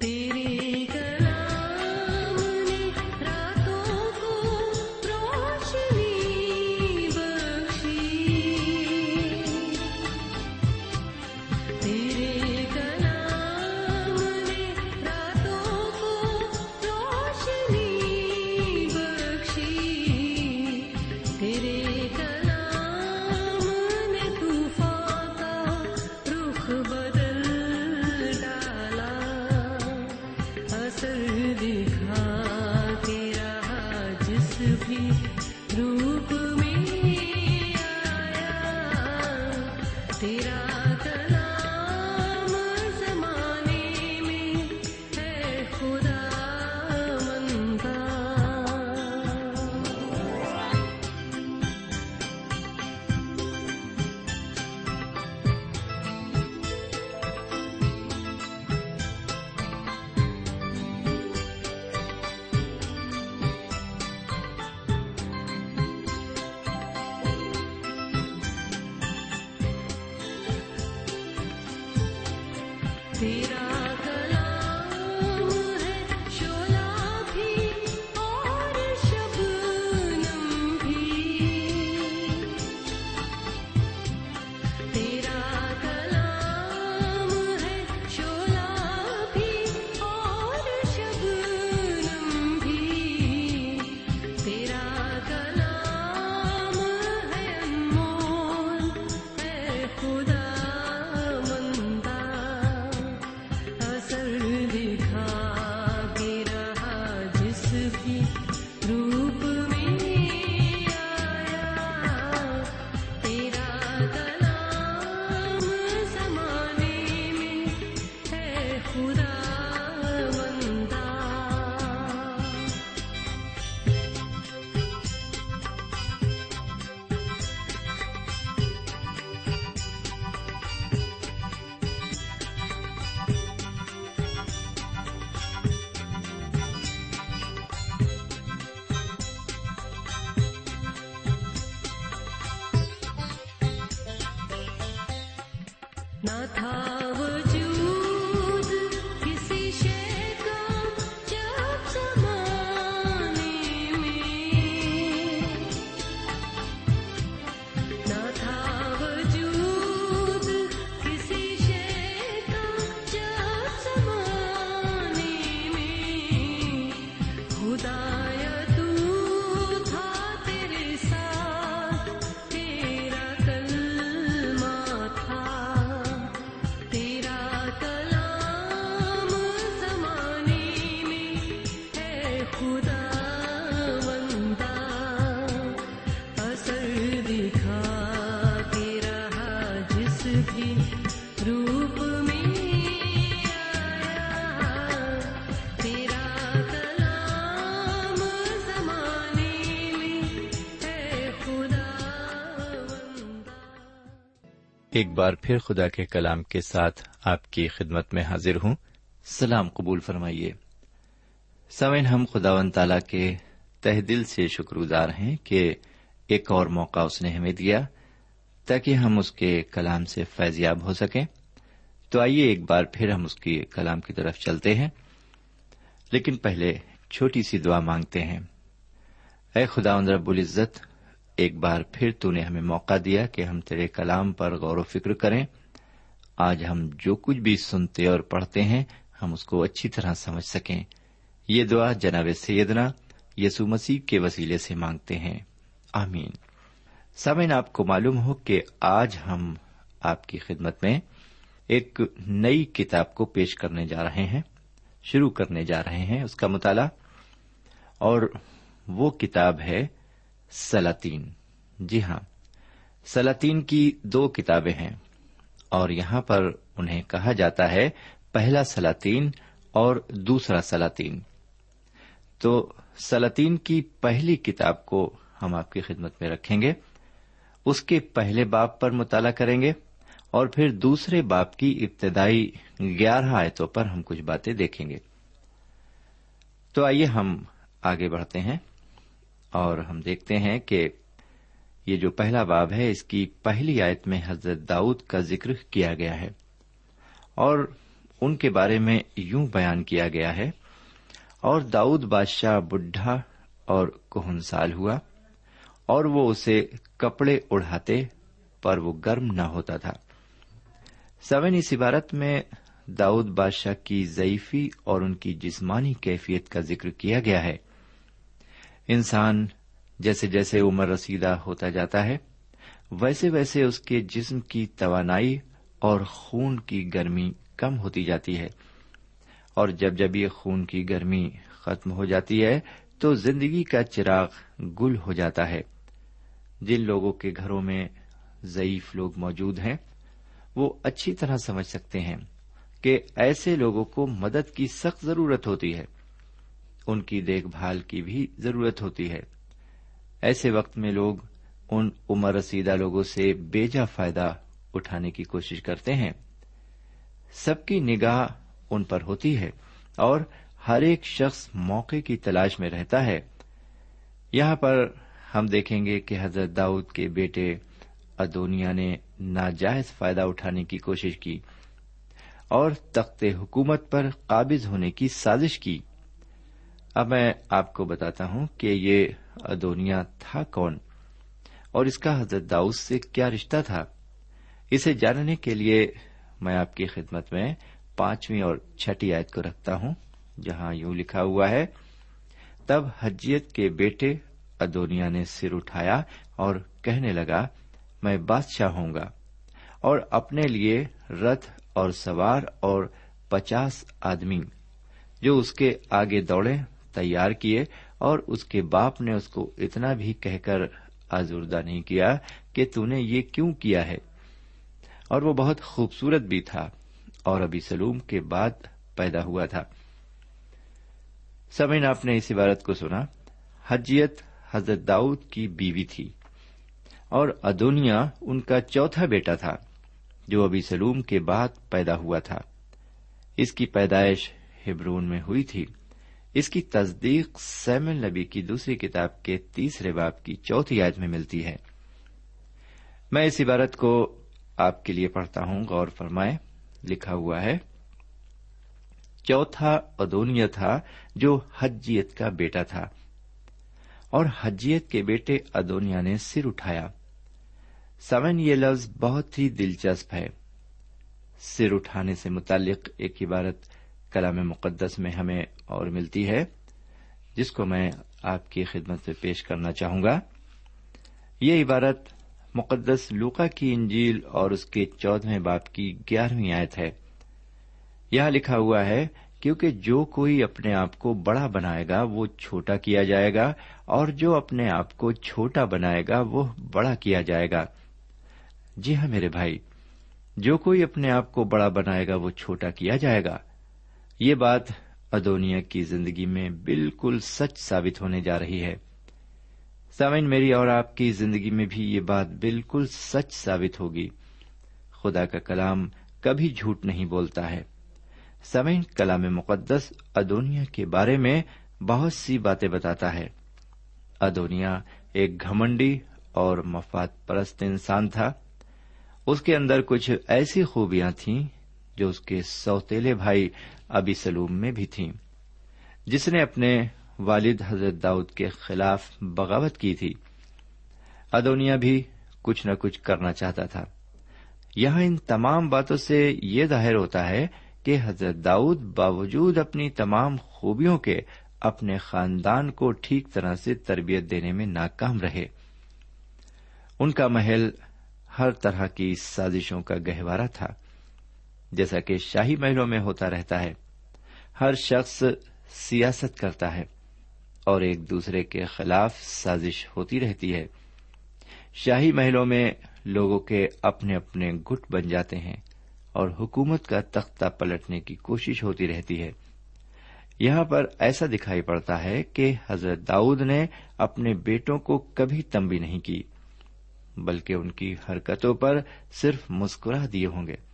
تیری ایک بار پھر خدا کے کلام کے ساتھ آپ کی خدمت میں حاضر ہوں۔ سلام قبول فرمائیے۔ سمن ہم خدا و تعالی کے تہ دل سے شکر گزار ہیں کہ ایک اور موقع اس نے ہمیں دیا تاکہ ہم اس کے کلام سے فیضیاب ہو سکیں۔ تو آئیے ایک بار پھر ہم اس کی کلام کی طرف چلتے ہیں۔ لیکن پہلے چھوٹی سی دعا مانگتے ہیں۔ اے خدا رب العزت ایک بار پھر تو نے ہمیں موقع دیا کہ ہم تیرے کلام پر غور و فکر کریں۔ آج ہم جو کچھ بھی سنتے اور پڑھتے ہیں، ہم اس کو اچھی طرح سمجھ سکیں۔ یہ دعا جناب سیدنا یسو مسیح کے وسیلے سے مانگتے ہیں۔ آمین۔ سمین آپ کو معلوم ہو کہ آج ہم آپ کی خدمت میں ایک نئی کتاب کو پیش کرنے جا رہے ہیں، شروع کرنے جا رہے ہیں اس کا مطالعہ۔ اور وہ کتاب ہے سلاطین۔ جی ہاں سلاطین کی دو کتابیں ہیں اور یہاں پر انہیں کہا جاتا ہے پہلا سلاطین اور دوسرا سلاطین۔ تو سلاطین کی پہلی کتاب کو ہم آپ کی خدمت میں رکھیں گے، اس کے پہلے باپ پر مطالعہ کریں گے اور پھر دوسرے باپ کی ابتدائی گیارہ آیتوں پر ہم کچھ باتیں دیکھیں گے۔ تو آئیے ہم آگے بڑھتے ہیں۔ اور ہم دیکھتے ہیں کہ یہ جو پہلا باب ہے، اس کی پہلی آیت میں حضرت داؤد کا ذکر کیا گیا ہے۔ اور ان کے بارے میں یوں بیان کیا گیا ہے، اور داؤد بادشاہ بڈھا اور کوہنسال ہوا، اور وہ اسے کپڑے اڑاتے پر وہ گرم نہ ہوتا تھا۔ سوین اس عبارت میں داؤد بادشاہ کی ضعیفی اور ان کی جسمانی کیفیت کا ذکر کیا گیا ہے۔ انسان جیسے جیسے عمر رسیدہ ہوتا جاتا ہے، ویسے ویسے اس کے جسم کی توانائی اور خون کی گرمی کم ہوتی جاتی ہے۔ اور جب جب یہ خون کی گرمی ختم ہو جاتی ہے، تو زندگی کا چراغ گل ہو جاتا ہے۔ جن لوگوں کے گھروں میں ضعیف لوگ موجود ہیں، وہ اچھی طرح سمجھ سکتے ہیں کہ ایسے لوگوں کو مدد کی سخت ضرورت ہوتی ہے۔ ان کی دیکھ بھال کی بھی ضرورت ہوتی ہے۔ ایسے وقت میں لوگ ان عمر رسیدہ لوگوں سے بیجا فائدہ اٹھانے کی کوشش کرتے ہیں۔ سب کی نگاہ ان پر ہوتی ہے اور ہر ایک شخص موقع کی تلاش میں رہتا ہے۔ یہاں پر ہم دیکھیں گے کہ حضرت داؤد کے بیٹے ادونیا نے ناجائز فائدہ اٹھانے کی کوشش کی اور تخت حکومت پر قابض ہونے کی سازش کی۔ اب میں آپ کو بتاتا ہوں کہ یہ ادونیا تھا کون اور اس کا حضرت داؤد سے کیا رشتہ تھا۔ اسے جاننے کے لیے میں آپ کی خدمت میں پانچویں اور چھٹی آیت کو رکھتا ہوں، جہاں یوں لکھا ہوا ہے، تب حجیت کے بیٹے ادونیا نے سر اٹھایا اور کہنے لگا، میں بادشاہ ہوں گا اور اپنے لیے رتھ اور سوار اور پچاس آدمی جو اس کے آگے دوڑے تیار کیے اور اس کے باپ نے اس کو اتنا بھی کہہ کر آزردہ نہیں کیا کہ تو نے یہ کیوں کیا ہے۔ اور وہ بہت خوبصورت بھی تھا اور ابھی سلوم کے بعد پیدا ہوا تھا۔ سمین آپ نے اس عبارت کو سنا۔ حجیت حضرت داؤد کی بیوی تھی اور ادونیا ان کا چوتھا بیٹا تھا جو ابھی سلوم کے بعد پیدا ہوا تھا۔ اس کی پیدائش ہبرون میں ہوئی تھی۔ اس کی تصدیق سیمل نبی کی دوسری کتاب کے تیسرے باپ کی چوتھی آیت میں ملتی ہے۔ میں اس عبارت کو آپ کے لیے پڑھتا ہوں، غور فرمائے لکھا ہوا ہے، چوتھا ادونیہ تھا جو حجیت کا بیٹا تھا، اور حجیت کے بیٹے ادونیا نے سر اٹھایا۔ سمن یہ لفظ بہت ہی دلچسپ ہے۔ سر اٹھانے سے متعلق ایک عبارت کلام مقدس میں ہمیں اور ملتی ہے، جس کو میں آپ کی خدمت سے پیش کرنا چاہوں گا۔ یہ عبارت مقدس لوکا کی انجیل اور اس کے چودہویں باپ کی گیارہویں آیت ہے۔ یہاں لکھا ہوا ہے، کیونکہ جو کوئی اپنے آپ کو بڑا بنائے گا، وہ چھوٹا کیا جائے گا، اور جو اپنے آپ کو چھوٹا بنائے گا، وہ بڑا کیا جائے گا۔ جی ہاں میرے بھائی، جو کوئی اپنے آپ کو بڑا بنائے گا، وہ چھوٹا کیا جائے گا۔ یہ بات ادونیا کی زندگی میں بالکل سچ ثابت ہونے جا رہی ہے۔ سامن میری اور آپ کی زندگی میں بھی یہ بات بالکل سچ ثابت ہوگی۔ خدا کا کلام کبھی جھوٹ نہیں بولتا ہے۔ سمین کلام مقدس ادونیا کے بارے میں بہت سی باتیں بتاتا ہے۔ ادونیا ایک گھمنڈی اور مفاد پرست انسان تھا۔ اس کے اندر کچھ ایسی خوبیاں تھیں جو اس کے سوتیلے بھائی ابی سلوم میں بھی تھیں۔ جس نے اپنے والد حضرت داؤد کے خلاف بغاوت کی تھی۔ ادونیا بھی کچھ نہ کچھ کرنا چاہتا تھا۔ یہاں ان تمام باتوں سے یہ ظاہر ہوتا ہے کہ حضرت داؤد باوجود اپنی تمام خوبیوں کے اپنے خاندان کو ٹھیک طرح سے تربیت دینے میں ناکام رہے۔ ان کا محل ہر طرح کی سازشوں کا گہوارہ تھا۔ جیسا کہ شاہی محلوں میں ہوتا رہتا ہے۔ ہر شخص سیاست کرتا ہے اور ایک دوسرے کے خلاف سازش ہوتی رہتی ہے۔ شاہی محلوں میں لوگوں کے اپنے اپنے گٹ بن جاتے ہیں اور حکومت کا تختہ پلٹنے کی کوشش ہوتی رہتی ہے۔ یہاں پر ایسا دکھائی پڑتا ہے کہ حضرت داؤد نے اپنے بیٹوں کو کبھی تمبی نہیں کی، بلکہ ان کی حرکتوں پر صرف مسکرا دیے ہوں گے۔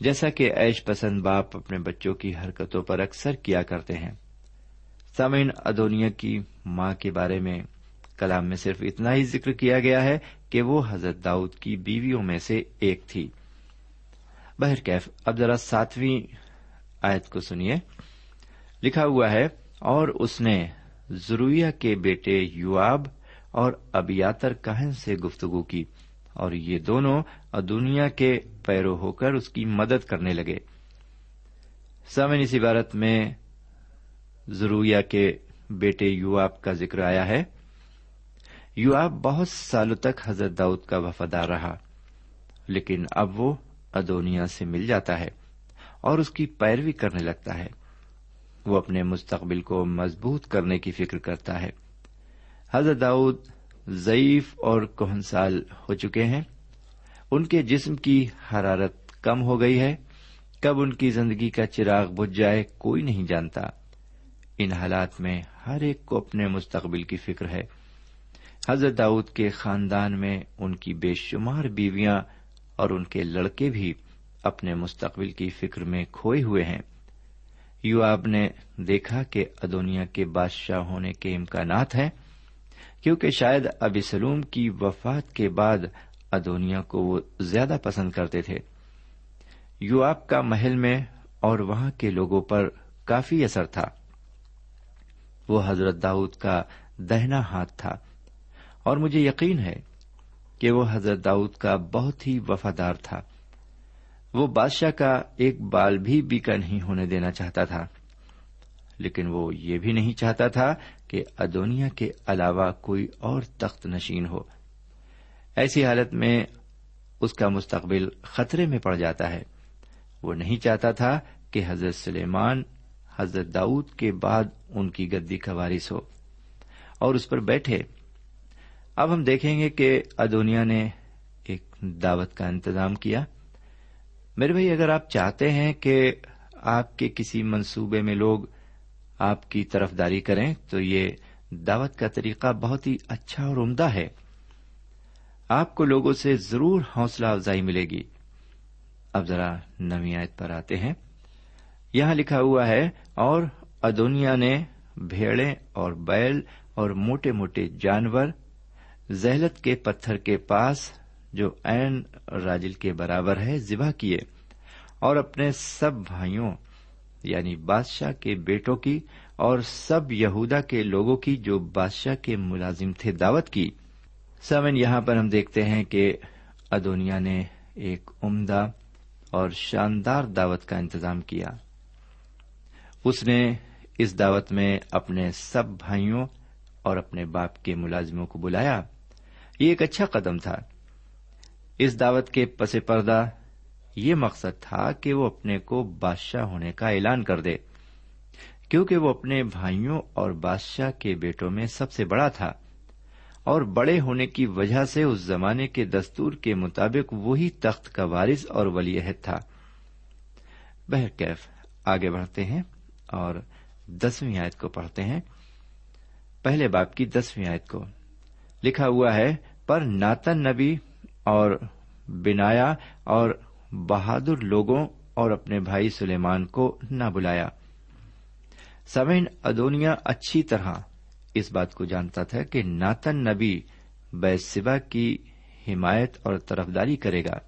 جیسا کہ ایش پسند باپ اپنے بچوں کی حرکتوں پر اکثر کیا کرتے ہیں۔ سامعین، ادونیا کی ماں کے بارے میں کلام میں صرف اتنا ہی ذکر کیا گیا ہے کہ وہ حضرت داؤد کی بیویوں میں سے ایک تھی۔ بہرکیف اب ذرا ساتویں آیت کو سنیے۔ لکھا ہوا ہے، اور اس نے ضرویا کے بیٹے یواب اور ابیاتر کہن سے گفتگو کی۔ اور یہ دونوں دنیا کے پیرو ہو کر اس کی مدد کرنے لگے۔ سامن اس عبارت میں ضرویا کے بیٹے یواب کا ذکر آیا ہے۔ یواب بہت سالوں تک حضرت داؤد کا وفادار رہا، لیکن اب وہ ادونیا سے مل جاتا ہے اور اس کی پیروی کرنے لگتا ہے۔ وہ اپنے مستقبل کو مضبوط کرنے کی فکر کرتا ہے۔ حضرت داؤد ضعیف اور کوہنسال ہو چکے ہیں۔ ان کے جسم کی حرارت کم ہو گئی ہے۔ کب ان کی زندگی کا چراغ بجھ جائے کوئی نہیں جانتا۔ ان حالات میں ہر ایک کو اپنے مستقبل کی فکر ہے۔ حضرت داؤد کے خاندان میں ان کی بے شمار بیویاں اور ان کے لڑکے بھی اپنے مستقبل کی فکر میں کھوئے ہوئے ہیں۔ یو آپ نے دیکھا کہ ادونیا کے بادشاہ ہونے کے امکانات ہیں۔ کیونکہ شاید ابی سلوم کی وفات کے بعد ادونیا کو وہ زیادہ پسند کرتے تھے۔ یو آپ کا محل میں اور وہاں کے لوگوں پر کافی اثر تھا۔ وہ حضرت داؤد کا دہنا ہاتھ تھا۔ اور مجھے یقین ہے کہ وہ حضرت داؤد کا بہت ہی وفادار تھا۔ وہ بادشاہ کا ایک بال بھی بیکا نہیں ہونے دینا چاہتا تھا۔ لیکن وہ یہ بھی نہیں چاہتا تھا کہ ادونیا کے علاوہ کوئی اور تخت نشین ہو۔ ایسی حالت میں اس کا مستقبل خطرے میں پڑ جاتا ہے۔ وہ نہیں چاہتا تھا کہ حضرت سلیمان، حضرت داؤد کے بعد ان کی گدی کا وارث ہو اور اس پر بیٹھے۔ اب ہم دیکھیں گے کہ ادونیا نے ایک دعوت کا انتظام کیا۔ میرے بھائی، اگر آپ چاہتے ہیں کہ آپ کے کسی منصوبے میں لوگ آپ کی طرفداری کریں تو یہ دعوت کا طریقہ بہت ہی اچھا اور عمدہ ہے۔ آپ کو لوگوں سے ضرور حوصلہ افزائی ملے گی۔ اب ذرا نوی آیت پر آتے ہیں۔ یہاں لکھا ہوا ہے، اور ادونیا نے بھیڑے اور بیل اور موٹے موٹے جانور زہلت کے پتھر کے پاس جو این راجل کے برابر ہے، ذبح کیے اور اپنے سب بھائیوں یعنی بادشاہ کے بیٹوں کی اور سب یہودا کے لوگوں کی جو بادشاہ کے ملازم تھے دعوت کی۔ سمن، یہاں پر ہم دیکھتے ہیں کہ ادونیا نے ایک عمدہ اور شاندار دعوت کا انتظام کیا۔ اس نے اس دعوت میں اپنے سب بھائیوں اور اپنے باپ کے ملازموں کو بلایا۔ یہ ایک اچھا قدم تھا۔ اس دعوت کے پس پردہ یہ مقصد تھا کہ وہ اپنے کو بادشاہ ہونے کا اعلان کر دے، کیونکہ وہ اپنے بھائیوں اور بادشاہ کے بیٹوں میں سب سے بڑا تھا۔ اور بڑے ہونے کی وجہ سے اس زمانے کے دستور کے مطابق وہی تخت کا وارث اور ولی عہد تھا۔ بہرکیف، آگے بڑھتے ہیں اور دسویں آیت کو پڑھتے ہیں۔ پہلے باپ کی دسویں آیت کو۔ لکھا ہوا ہے، پر ناتن نبی اور بنایا اور بہادر لوگوں اور اپنے بھائی سلیمان کو نہ بلایا۔ سمین ادونیا اچھی طرح اس بات کو جانتا تھا کہ ناتن نبی بیسبا کی حمایت اور طرفداری کرے گا۔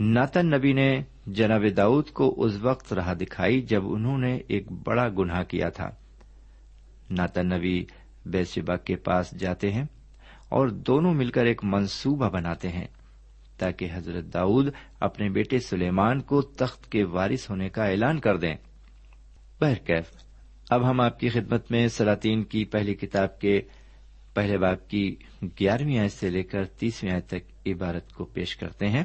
ناتن نبی نے جناب داؤد کو اس وقت راہ دکھائی جب انہوں نے ایک بڑا گناہ کیا تھا۔ ناتن نبی بیسبا کے پاس جاتے ہیں اور دونوں مل کر ایک منصوبہ بناتے ہیں۔ تاکہ حضرت داؤد اپنے بیٹے سلیمان کو تخت کے وارث ہونے کا اعلان کر دیں۔ بہرکیف، اب ہم آپ کی خدمت میں سلاطین کی پہلی کتاب کے پہلے باپ کی گیارہویں آیت سے لے کر تیسویں آیت تک عبارت کو پیش کرتے ہیں۔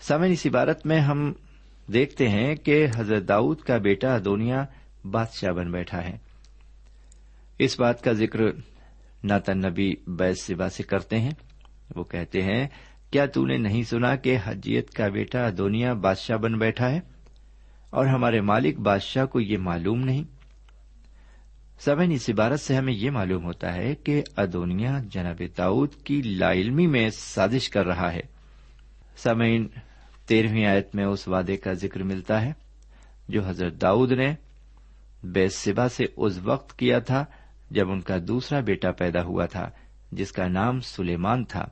سمن اس عبارت میں ہم دیکھتے ہیں کہ حضرت داؤد کا بیٹا دونیا بادشاہ بن بیٹھا ہے۔ اس بات کا ذکر ناتن نبی بیس سبا سے کرتے ہیں۔ وہ کہتے ہیں کیا تو نے نہیں سنا کہ حجیت کا بیٹا دونیا بادشاہ بن بیٹھا ہے؟ اور ہمارے مالک بادشاہ کو یہ معلوم نہیں۔ سبن اس عبارت سے ہمیں یہ معلوم ہوتا ہے کہ ادونیا جناب داؤد کی لا علمی میں سازش کر رہا ہے۔ سمعین تیرہویں آیت میں اس وعدے کا ذکر ملتا ہے جو حضرت داؤد نے بے سبا سے اس وقت کیا تھا جب ان کا دوسرا بیٹا پیدا ہوا تھا، جس کا نام سلیمان تھا۔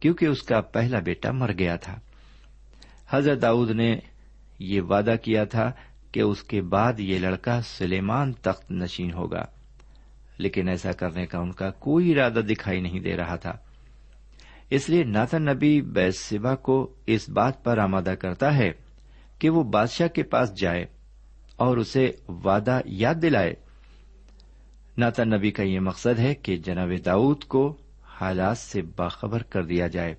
کیونکہ اس کا پہلا بیٹا مر گیا تھا۔ حضرت داؤد نے یہ وعدہ کیا تھا کہ اس کے بعد یہ لڑکا سلیمان تخت نشین ہوگا، لیکن ایسا کرنے کا ان کا کوئی ارادہ دکھائی نہیں دے رہا تھا۔ اس لیے ناتن نبی بیسبا کو اس بات پر آمادہ کرتا ہے کہ وہ بادشاہ کے پاس جائے اور اسے وعدہ یاد دلائے۔ ناتن نبی کا یہ مقصد ہے کہ جناب داؤد کو حالات سے باخبر کر دیا جائے۔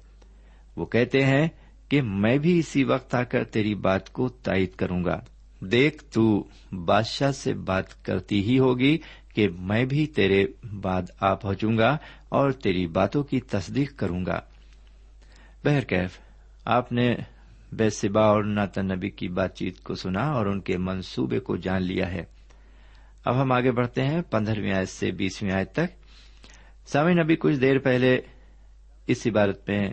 وہ کہتے ہیں کہ میں بھی اسی وقت آ کر تیری بات کو تائید کروں گا۔ دیکھ تو بادشاہ سے بات کرتی ہی ہوگی کہ میں بھی تیرے بعد آ پہنچوں گا اور تیری باتوں کی تصدیق کروں گا۔ بہرکیف آپ نے بیسبا اور ناتن نبی کی بات چیت کو سنا اور ان کے منصوبے کو جان لیا ہے۔ اب ہم آگے بڑھتے ہیں پندرہویں آیت سے بیسویں آیت تک۔ سامع نبی کچھ دیر پہلے اس عبارت میں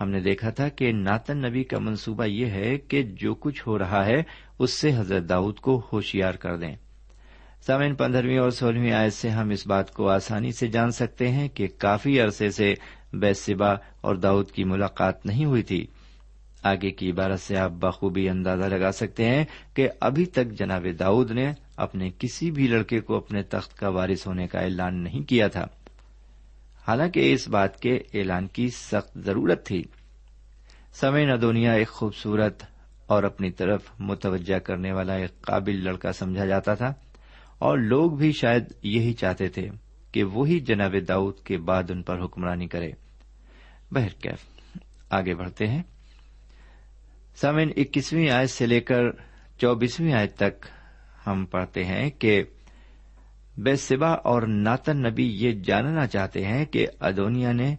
ہم نے دیکھا تھا کہ ناتن نبی کا منصوبہ یہ ہے کہ جو کچھ ہو رہا ہے، اس سے حضرت داؤد کو ہوشیار کر دیں۔ سامعین، پندرہویں اور سولہویں آیت سے ہم اس بات کو آسانی سے جان سکتے ہیں کہ کافی عرصے سے بیسبا اور داؤد کی ملاقات نہیں ہوئی تھی۔ آگے کی عبارت سے آپ بخوبی اندازہ لگا سکتے ہیں کہ ابھی تک جناب داؤد نے اپنے کسی بھی لڑکے کو اپنے تخت کا وارث ہونے کا اعلان نہیں کیا تھا۔ حالانکہ اس بات کے اعلان کی سخت ضرورت تھی۔ سمے ندونیا ایک خوبصورت اور اپنی طرف متوجہ کرنے والا ایک قابل لڑکا سمجھا جاتا تھا اور لوگ بھی شاید یہی چاہتے تھے کہ وہی جناب داؤد کے بعد ان پر حکمرانی کرے۔ بہرکیف آگے بڑھتے ہیں۔ سمن اکیسویں آیت سے لے کر چوبیسویں آیت تک ہم پڑھتے ہیں کہ بیسبا اور ناتن نبی یہ جاننا چاہتے ہیں کہ ادونیا نے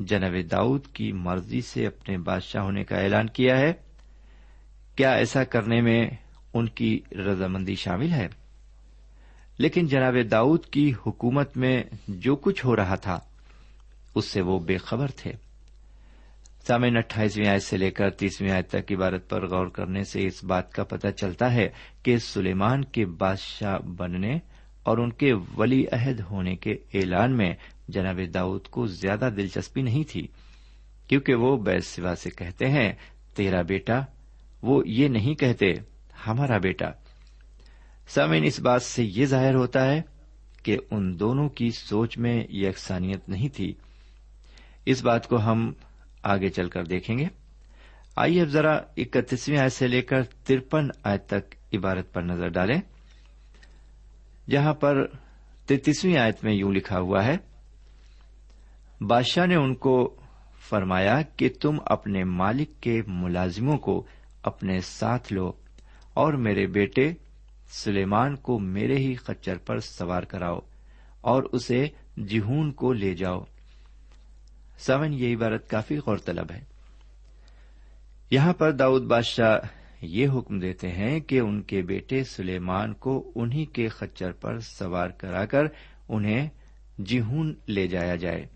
جناب داؤد کی مرضی سے اپنے بادشاہ ہونے کا اعلان کیا ہے۔ کیا ایسا کرنے میں ان کی رضامندی شامل ہے؟ لیکن جناب داؤد کی حکومت میں جو کچھ ہو رہا تھا، اس سے وہ بے خبر تھے۔ سامعین، اٹھائیسویں آیت سے لے کر تیسویں آیت تک عبارت پر غور کرنے سے اس بات کا پتہ چلتا ہے کہ سلیمان کے بادشاہ بننے اور ان کے ولی عہد ہونے کے اعلان میں جناب داؤد کو زیادہ دلچسپی نہیں تھی، کیونکہ وہ بیس سوا سے کہتے ہیں، تیرا بیٹا؟ وہ یہ نہیں کہتے، ہمارا بیٹا؟ سامعین، اس بات سے یہ ظاہر ہوتا ہے کہ ان دونوں کی سوچ میں یکسانیت نہیں تھی۔ اس بات کو ہم آگے چل کر دیکھیں گے۔ آئیے اب ذرا اکتیسویں آیت سے لے کر ترپن آیت تک عبارت پر نظر ڈالیں۔ جہاں پر تینتیسویں آیت میں یوں لکھا ہوا ہے، بادشاہ نے ان کو فرمایا کہ تم اپنے مالک کے ملازموں کو اپنے ساتھ لو اور میرے بیٹے سلیمان کو میرے ہی خچر پر سوار کراؤ اور اسے جہون کو لے جاؤ۔ سمن، یہ عبارت کافی غور طلب ہے۔ یہاں پر داؤد بادشاہ یہ حکم دیتے ہیں کہ ان کے بیٹے سلیمان کو انہی کے خچر پر سوار کرا کر انہیں جہون لے جایا جائے۔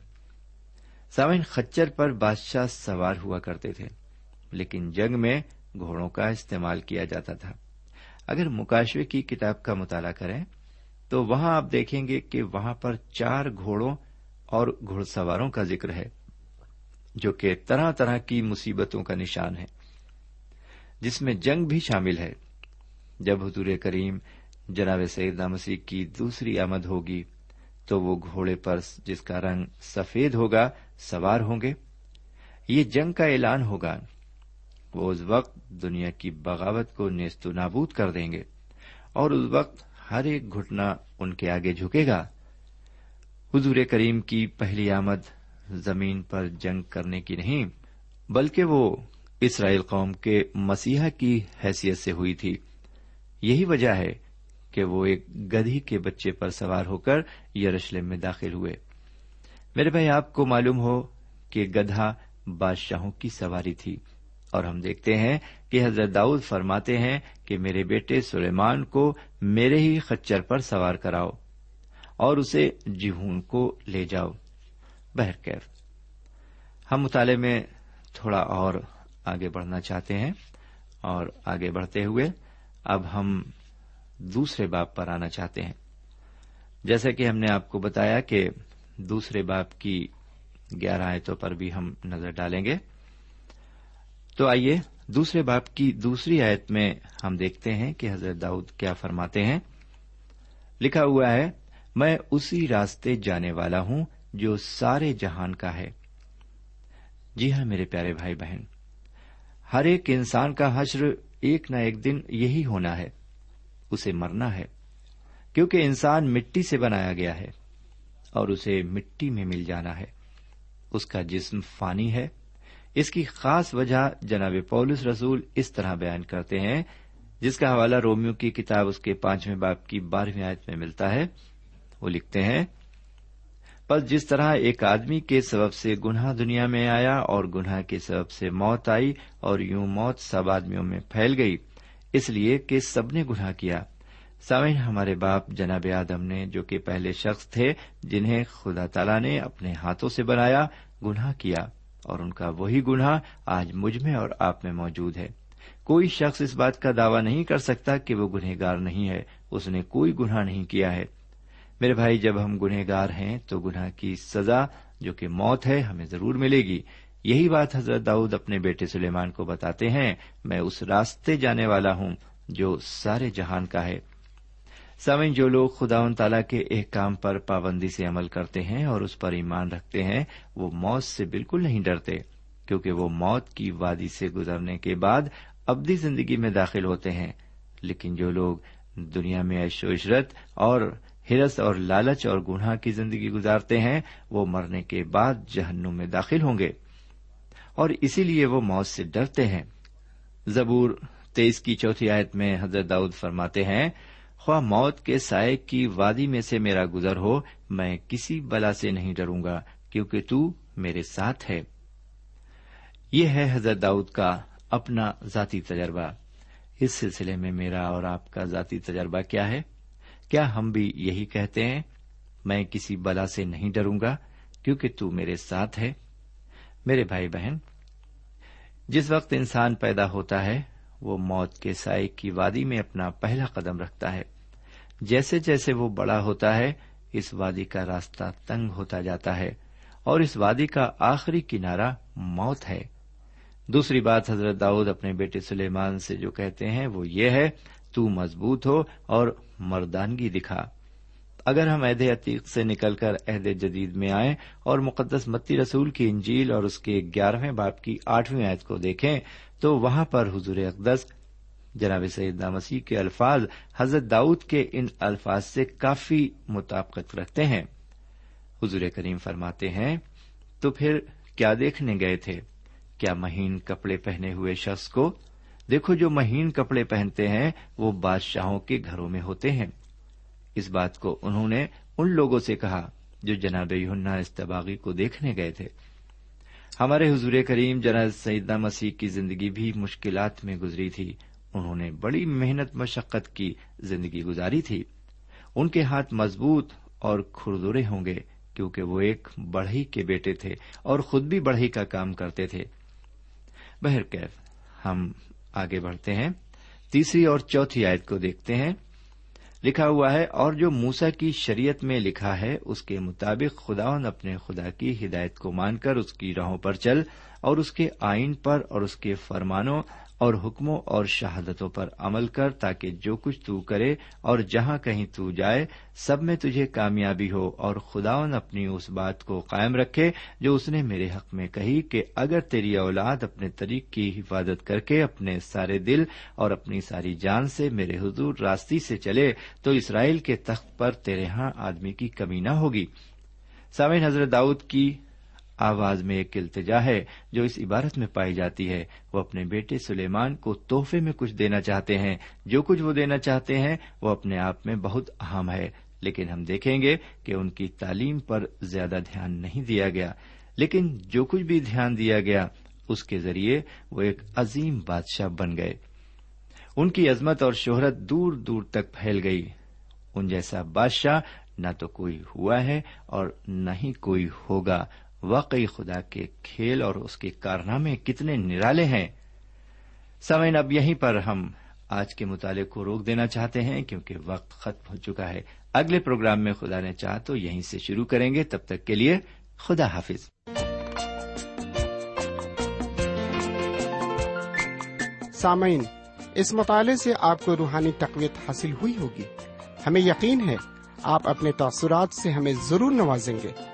سامعین، خچر پر بادشاہ سوار ہوا کرتے تھے، لیکن جنگ میں گھوڑوں کا استعمال کیا جاتا تھا۔ اگر مکاشوے کی کتاب کا مطالعہ کریں، تو وہاں آپ دیکھیں گے کہ وہاں پر چار گھوڑوں اور گھڑ سواروں کا ذکر ہے، جو کہ طرح طرح کی مصیبتوں کا نشان ہے۔ جس میں جنگ بھی شامل ہے۔ جب حضور کریم جناب سیدنا مسیح کی دوسری آمد ہوگی، تو وہ گھوڑے پر جس کا رنگ سفید ہوگا، سوار ہوں گے۔ یہ جنگ کا اعلان ہوگا۔ وہ اس وقت دنیا کی بغاوت کو نیست و نابود کر دیں گے اور اس وقت ہر ایک گھٹنا ان کے آگے جھکے گا۔ حضور کریم کی پہلی آمد زمین پر جنگ کرنے کی نہیں، بلکہ وہ اسرائیل قوم کے مسیحا کی حیثیت سے ہوئی تھی۔ یہی وجہ ہے کہ وہ ایک گدھی کے بچے پر سوار ہو کر یروشلم میں داخل ہوئے۔ میرے بھائی، آپ کو معلوم ہو کہ گدھا بادشاہوں کی سواری تھی اور ہم دیکھتے ہیں کہ حضرت داؤد فرماتے ہیں کہ میرے بیٹے سلیمان کو میرے ہی خچر پر سوار کراؤ اور اسے جہون کو لے جاؤ۔ بہرکیف، ہم مطالعے میں تھوڑا اور آگے بڑھنا چاہتے ہیں اور آگے بڑھتے ہوئے اب ہم دوسرے باپ پر آنا چاہتے ہیں۔ جیسا کہ ہم نے آپ کو بتایا کہ دوسرے باپ کی گیارہ آیتوں پر بھی ہم نظر ڈالیں گے۔ تو آئیے دوسرے باپ کی دوسری آیت میں ہم دیکھتے ہیں کہ حضرت داؤد کیا فرماتے ہیں۔ لکھا ہوا ہے، میں اسی راستے جانے والا ہوں جو سارے جہان کا ہے۔ جی ہاں میرے پیارے بھائی بہن ہر ایک انسان کا حشر ایک نہ ایک دن یہی ہونا ہے، اسے مرنا ہے، کیونکہ انسان مٹی سے بنایا گیا ہے اور اسے مٹی میں مل جانا ہے۔ اس کا جسم فانی ہے۔ اس کی خاص وجہ جناب پولس رسول اس طرح بیان کرتے ہیں، جس کا حوالہ رومیو کی کتاب اس کے پانچویں باپ کی بارہویں آیت میں ملتا ہے۔ وہ لکھتے ہیں بس جس طرح ایک آدمی کے سبب سے گناہ دنیا میں آیا اور گناہ کے سبب سے موت آئی اور یوں موت سب آدمیوں میں پھیل گئی، اس لیے کہ سب نے گناہ کیا۔ سامعین، ہمارے باپ جناب آدم نے جو کہ پہلے شخص تھے، جنہیں خدا تعالی نے اپنے ہاتھوں سے بنایا، گناہ کیا اور ان کا وہی گناہ آج مجھ میں اور آپ میں موجود ہے۔ کوئی شخص اس بات کا دعوی نہیں کر سکتا کہ وہ گنہگار نہیں ہے، اس نے کوئی گناہ نہیں کیا ہے۔ میرے بھائی، جب ہم گنہگار ہیں تو گناہ کی سزا جو کہ موت ہے ہمیں ضرور ملے گی۔ یہی بات حضرت داؤد اپنے بیٹے سلیمان کو بتاتے ہیں۔ میں اس راستے جانے والا ہوں جو سارے جہان کا ہے۔ سمن جو لوگ خدا ان تعالی کے ایک کام پر پابندی سے عمل کرتے ہیں اور اس پر ایمان رکھتے ہیں، وہ موت سے بالکل نہیں ڈرتے، کیونکہ وہ موت کی وادی سے گزرنے کے بعد ابدی زندگی میں داخل ہوتے ہیں۔ لیکن جو لوگ دنیا میں عیش و عشرت اور ہرس اور لالچ اور گناہ کی زندگی گزارتے ہیں، وہ مرنے کے بعد جہنم میں داخل ہوں گے۔ اور اسی لیے وہ موت سے ڈرتے ہیں۔ زبور تیئیس کی چوتھی آیت میں حضرت داؤد فرماتے ہیں، خواہ موت کے سائے کی وادی میں سے میرا گزر ہو، میں کسی بلا سے نہیں ڈروں گا، کیونکہ تو میرے ساتھ ہے۔ یہ ہے حضرت داؤد کا اپنا ذاتی تجربہ۔ اس سلسلے میں میرا اور آپ کا ذاتی تجربہ کیا ہے؟ کیا ہم بھی یہی کہتے ہیں، میں کسی بلا سے نہیں ڈروں گا، کیونکہ تو میرے ساتھ ہے۔ میرے بھائی بہن، جس وقت انسان پیدا ہوتا ہے، وہ موت کے سائے کی وادی میں اپنا پہلا قدم رکھتا ہے۔ جیسے جیسے وہ بڑا ہوتا ہے، اس وادی کا راستہ تنگ ہوتا جاتا ہے، اور اس وادی کا آخری کنارہ موت ہے۔ دوسری بات حضرت داؤد اپنے بیٹے سلیمان سے جو کہتے ہیں، وہ یہ ہے، تو مضبوط ہو اور مردانگی دکھا۔ اگر ہم عہد عتیق سے نکل کر عہد جدید میں آئیں اور مقدس متی رسول کی انجیل اور اس کے گیارہویں باپ کی آٹھویں آیت کو دیکھیں، تو وہاں پر حضور اقدس، جناب سیدنا مسیح کے الفاظ، حضرت داؤد کے ان الفاظ سے کافی مطابقت رکھتے ہیں۔ حضور کریم فرماتے ہیں، تو پھر کیا دیکھنے گئے تھے؟ کیا مہین کپڑے پہنے ہوئے شخص کو دیکھو جو مہین کپڑے پہنتے ہیں، وہ بادشاہوں کے گھروں میں ہوتے ہیں۔ اس بات کو انہوں نے ان لوگوں سے کہا جو جناب یوننا استباغی کو دیکھنے گئے تھے۔ ہمارے حضور کریم جناب سیدنا مسیح کی زندگی بھی مشکلات میں گزری تھی۔ انہوں نے بڑی محنت، مشقت کی زندگی گزاری تھی۔ ان کے ہاتھ مضبوط اور کھردرے ہوں گے، کیونکہ وہ ایک بڑھئی کے بیٹے تھے اور خود بھی بڑھئی کا کام کرتے تھے۔ بہرکیف، ہم آگے بڑھتے ہیں۔ تیسری اور چوتھی آیت کو دیکھتے ہیں۔ لکھا ہوا ہے، اور جو موسا کی شریعت میں لکھا ہے، اس کے مطابق خداون اپنے خدا کی ہدایت کو مان کر اس کی راہوں پر چل اور اس کے آئین پر اور اس کے فرمانوں اور حکموں اور شہادتوں پر عمل کر تاکہ جو کچھ تو کرے اور جہاں کہیں تو جائے، سب میں تجھے کامیابی ہو اور خداون اپنی اس بات کو قائم رکھے جو اس نے میرے حق میں کہی کہ اگر تیری اولاد اپنے طریق کی حفاظت کر کے اپنے سارے دل اور اپنی ساری جان سے میرے حضور راستی سے چلے تو اسرائیل کے تخت پر تیرے ہاں آدمی کی کمی نہ ہوگی۔ سامعین، حضرت داؤد کی آواز میں ایک التجا ہے جو اس عبارت میں پائی جاتی ہے۔ وہ اپنے بیٹے سلیمان کو تحفے میں کچھ دینا چاہتے ہیں۔ جو کچھ وہ دینا چاہتے ہیں، وہ اپنے آپ میں بہت اہم ہے۔ لیکن ہم دیکھیں گے کہ ان کی تعلیم پر زیادہ دھیان نہیں دیا گیا۔ لیکن جو کچھ بھی دھیان دیا گیا، اس کے ذریعے وہ ایک عظیم بادشاہ بن گئے۔ ان کی عظمت اور شہرت دور دور تک پھیل گئی۔ ان جیسا بادشاہ نہ تو کوئی ہوا ہے اور نہ ہی کوئی ہوگا۔ واقعی خدا کے کھیل اور اس کے کارنامے کتنے نرالے ہیں۔ سمعین اب یہیں پر ہم آج کے مطالعے کو روک دینا چاہتے ہیں کیونکہ وقت ختم ہو چکا ہے۔ اگلے پروگرام میں خدا نے چاہ تو یہیں سے شروع کریں گے۔ تب تک کے لیے خدا حافظ۔ سامعین، اس مطالعے سے آپ کو روحانی تقویت حاصل ہوئی ہوگی۔ ہمیں یقین ہے، آپ اپنے تاثرات سے ہمیں ضرور نوازیں گے۔